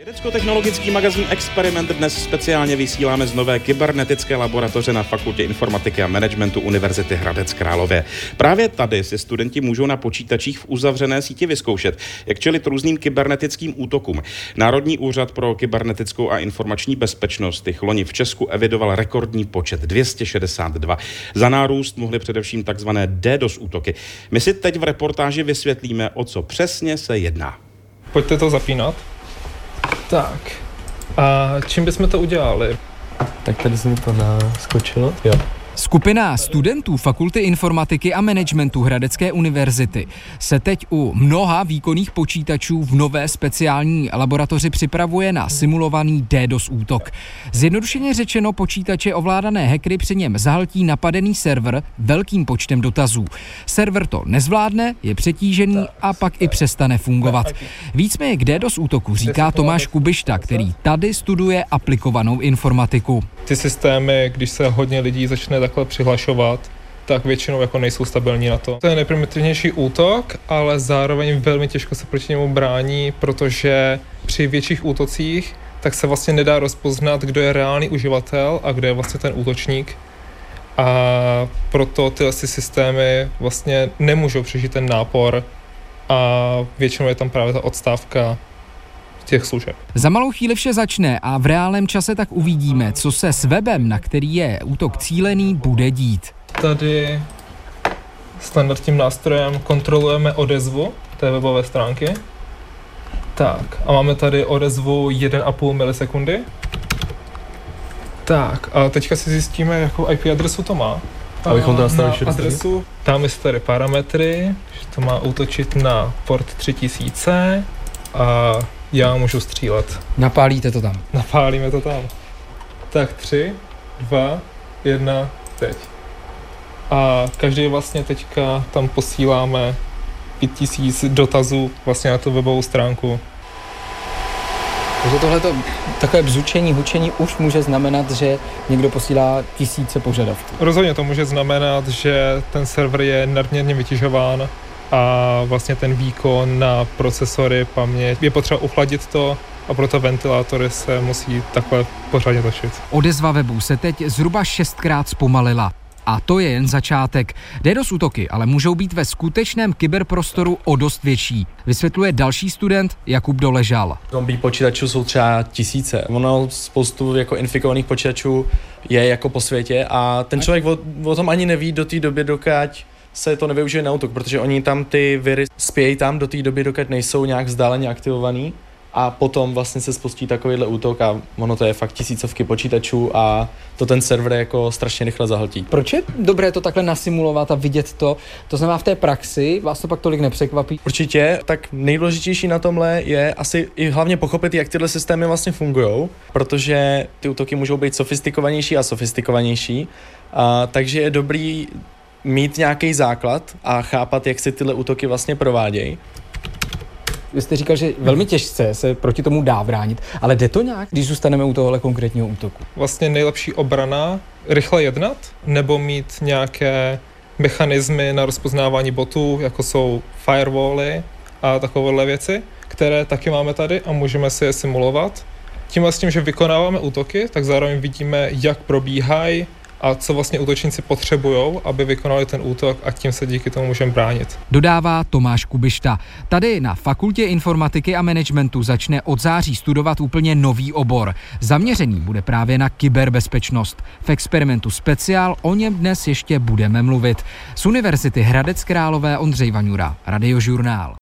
Vědecko-technologický magazín Experiment dnes speciálně vysíláme z nové kybernetické laboratoře na Fakultě informatiky a managementu Univerzity Hradec Králové. Právě tady si studenti můžou na počítačích v uzavřené síti vyzkoušet, jak čelit různým kybernetickým útokům. Národní úřad pro kybernetickou a informační bezpečnost těch loni v Česku evidoval rekordní počet 262. Za nárůst mohly především takzvané DDoS útoky. My si teď v reportáži vysvětlíme, o co přesně se jedná. Pojďte to zapínat. Tak. A čím bychom to udělali? Tak tady se mi to naskočilo. Jo. Skupina studentů Fakulty informatiky a managementu Hradecké univerzity se teď u mnoha výkonných počítačů v nové speciální laboratoři připravuje na simulovaný DDoS útok. Zjednodušeně řečeno počítače ovládané hackery při něm zahltí napadený server velkým počtem dotazů. Server to nezvládne, je přetížený a pak i přestane fungovat. Víc mi k DDoS útoku říká Tomáš Kubišta, který tady studuje aplikovanou informatiku. Ty systémy, když se hodně lidí začne takhle přihlašovat, tak většinou jako nejsou stabilní na to. To je nejprimitivnější útok, ale zároveň velmi těžko se proti němu brání, protože při větších útocích tak se vlastně nedá rozpoznat, kdo je reálný uživatel a kdo je vlastně ten útočník. A proto tyhle systémy vlastně nemůžou přežít ten nápor a většinou je tam právě ta odstávka těch služeb. Za malou chvíli vše začne a v reálném čase tak uvidíme, co se s webem, na který je útok cílený, bude dít. Tady standardním nástrojem kontrolujeme odezvu té webové stránky. Tak, a máme tady odezvu 1,5 milisekundy. Tak, a teďka si zjistíme, jakou IP adresu to má. Abychom to nastavili na adresu. Dáme si tady parametry, že to má útočit na port 3000 a já můžu střílet. Napálíte to tam. Napálíme to tam. Tak tři, dva, jedna, teď. A každý vlastně teďka tam posíláme 5000 dotazů vlastně na tu webovou stránku. Takže tohleto takové bzučení, hučení už může znamenat, že někdo posílá tisíce požadavků. Rozhodně to může znamenat, že ten server je nadměrně vytěžován a vlastně ten výkon na procesory, paměť, je potřeba uchladit to a proto ventilátory se musí takhle pořádně točit. Odezva webu se teď zhruba šestkrát zpomalila. A to je jen začátek. DDoS útoky ale můžou být ve skutečném kyberprostoru o dost větší. Vysvětluje další student Jakub Doležal. Zombie počítačů jsou třeba tisíce. Ono spoustu jako infikovaných počítačů je jako po světě a ten člověk o, o tom ani neví do té doby, dokud se to nevyužije na útok, protože oni tam ty viry spějí tam do té doby, dokud nejsou nějak vzdáleně aktivovaný a potom vlastně se spustí takovýhle útok a ono to je fakt tisícovky počítačů a to ten server jako strašně rychle zahltí. Proč je dobré to takhle nasimulovat a vidět to? To znamená v té praxi, vás to pak tolik nepřekvapí? Určitě, tak nejdůležitější na tomhle je asi i hlavně pochopit, jak tyhle systémy vlastně fungují, protože ty útoky můžou být sofistikovanější a sofistikovanější, a, takže je dobrý mít nějaký základ a chápat, jak se tyhle útoky vlastně provádějí. Vy jste říkal, že velmi těžce se proti tomu dá bránit, ale jde to nějak, když zůstaneme u tohohle konkrétního útoku? Vlastně nejlepší obrana, rychle jednat, nebo mít nějaké mechanismy na rozpoznávání botů, jako jsou firewally a takovéhle věci, které taky máme tady a můžeme si je simulovat. Tím vlastně, že vykonáváme útoky, tak zároveň vidíme, jak probíhají, a co vlastně útočníci potřebují, aby vykonali ten útok a tím se díky tomu můžeme bránit. Dodává Tomáš Kubišta. Tady na Fakultě informatiky a managementu začne od září studovat úplně nový obor. Zaměření bude právě na kyberbezpečnost. V experimentu speciál o něm dnes ještě budeme mluvit. Z Univerzity Hradec Králové Ondřej Vaňura, Radiožurnál.